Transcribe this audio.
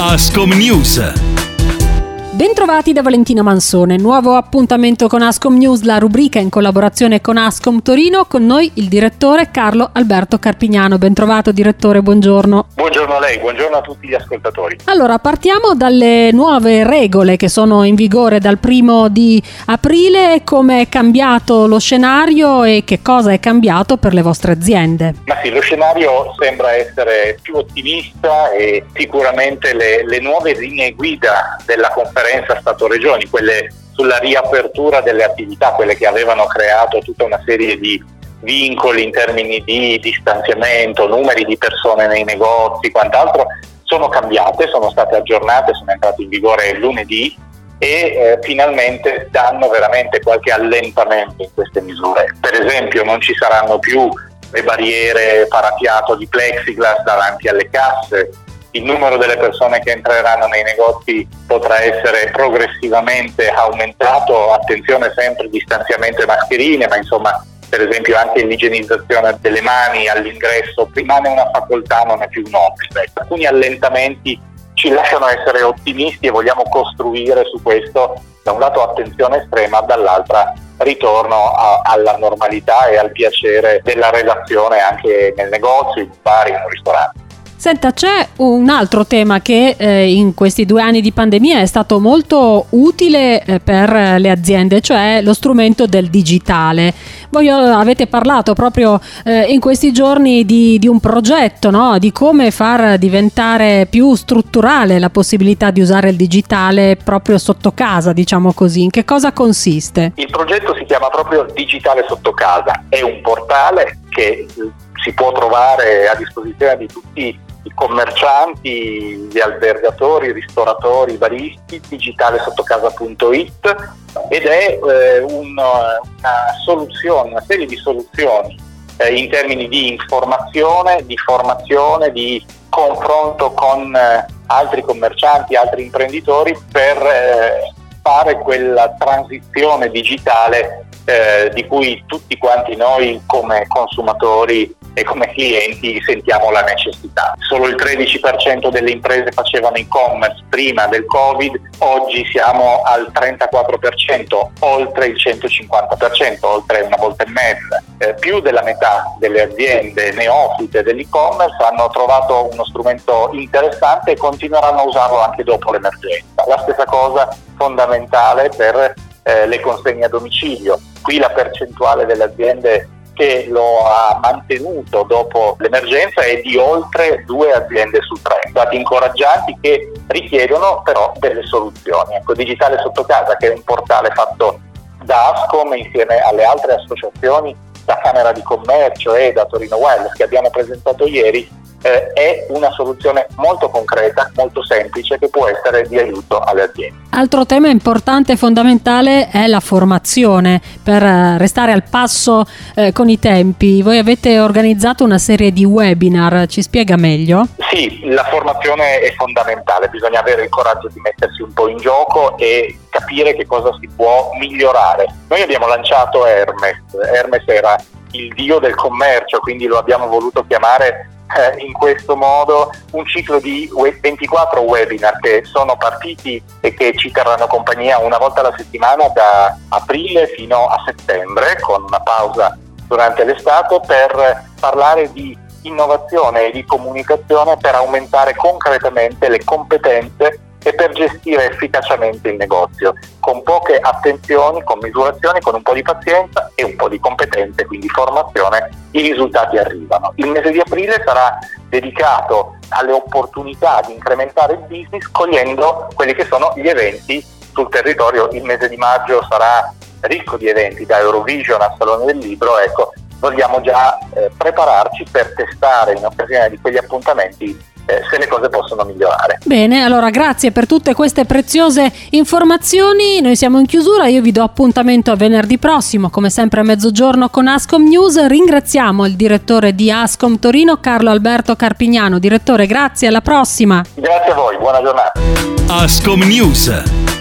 Ascom News. Bentrovati da Valentina Mansone, nuovo appuntamento con Ascom News, la rubrica in collaborazione con Ascom Torino, con noi il direttore Carlo Alberto Carpignano. Bentrovato direttore, buongiorno. Buongiorno a lei, buongiorno a tutti gli ascoltatori. Allora, partiamo dalle nuove regole che sono in vigore dal primo di aprile, come è cambiato lo scenario e che cosa è cambiato per le vostre aziende? Ma sì, lo scenario sembra essere più ottimista e sicuramente le, le nuove linee guida della conferenza conferenza Stato-Regioni, quelle sulla riapertura delle attività, quelle che avevano creato tutta una serie di vincoli in termini di distanziamento, numeri di persone nei negozi, quant'altro, sono cambiate, sono state aggiornate, sono entrate in vigore lunedì e eh, finalmente danno veramente qualche allentamento in queste misure. Per esempio non ci saranno più le barriere parafiato di plexiglass davanti alle casse, il numero delle persone che entreranno nei negozi potrà essere progressivamente aumentato, attenzione sempre distanziamento e mascherine, ma insomma per esempio anche l'igienizzazione delle mani all'ingresso rimane una facoltà, non è più un obbligo. Alcuni allentamenti ci lasciano essere ottimisti e vogliamo costruire su questo da un lato attenzione estrema, dall'altra ritorno a, alla normalità e al piacere della relazione anche nel negozio, in bar, in un ristorante. Senta, c'è un altro tema che eh, in questi due anni di pandemia è stato molto utile eh, per le aziende, cioè lo strumento del digitale. Voi eh, avete parlato proprio eh, in questi giorni di, di un progetto, no? di come far diventare più strutturale la possibilità di usare il digitale proprio sotto casa, diciamo così. In che cosa consiste? Il progetto si chiama proprio Digitale sotto casa, è un portale che si può trovare a disposizione di tutti i commercianti, gli albergatori, i ristoratori, i baristi, digitalesottocasa.it ed è eh, un, una soluzione, una serie di soluzioni eh, in termini di informazione, di formazione, di confronto con eh, altri commercianti, altri imprenditori per eh, fare quella transizione digitale eh, di cui tutti quanti noi come consumatori e come clienti sentiamo la necessità. Solo il 13% delle imprese facevano e-commerce prima del Covid, oggi siamo al 34%, oltre il 150%, oltre una volta e mezza. Eh, più della metà delle aziende neofite dell'e-commerce hanno trovato uno strumento interessante e continueranno a usarlo anche dopo l'emergenza. La stessa cosa fondamentale per eh, le consegne a domicilio. Qui la percentuale delle aziende che lo ha mantenuto dopo l'emergenza è di oltre due aziende su tre, dati incoraggianti che richiedono però delle soluzioni. Ecco, Digitale Sotto Casa, che è un portale fatto da Ascom insieme alle altre associazioni, da Camera di Commercio e da Torino Wellness che abbiamo presentato ieri, eh, è una soluzione molto concreta, molto semplice che può essere di aiuto alle aziende. Altro tema importante e fondamentale è la formazione per eh, restare al passo eh, con i tempi. Voi avete organizzato una serie di webinar, ci spiega meglio? Sì, la formazione è fondamentale, bisogna avere il coraggio di mettersi un po' in gioco e capire che cosa si può migliorare. Noi abbiamo lanciato Hermes, Hermes era il dio del commercio, quindi lo abbiamo voluto chiamare eh, in questo modo un ciclo di 24 webinar che sono partiti e che ci terranno compagnia una volta alla settimana da aprile fino a settembre con una pausa durante l'estate per parlare di innovazione e di comunicazione per aumentare concretamente le competenze e per gestire efficacemente il negozio, con poche attenzioni, con misurazioni, con un po' di pazienza e un po' di competenze, quindi formazione, i risultati arrivano. Il mese di aprile sarà dedicato alle opportunità di incrementare il business cogliendo quelli che sono gli eventi sul territorio. Il mese di maggio sarà ricco di eventi, da Eurovision al Salone del Libro, ecco, vogliamo già eh, prepararci per testare in occasione di quegli appuntamenti se le cose possono migliorare. Bene, allora grazie per tutte queste preziose informazioni. Noi siamo in chiusura, io vi do appuntamento a venerdì prossimo, come sempre a mezzogiorno con Ascom News. Ringraziamo il direttore di Ascom Torino, Carlo Alberto Carpignano. Direttore, grazie, alla prossima. Grazie a voi, buona giornata. Ascom News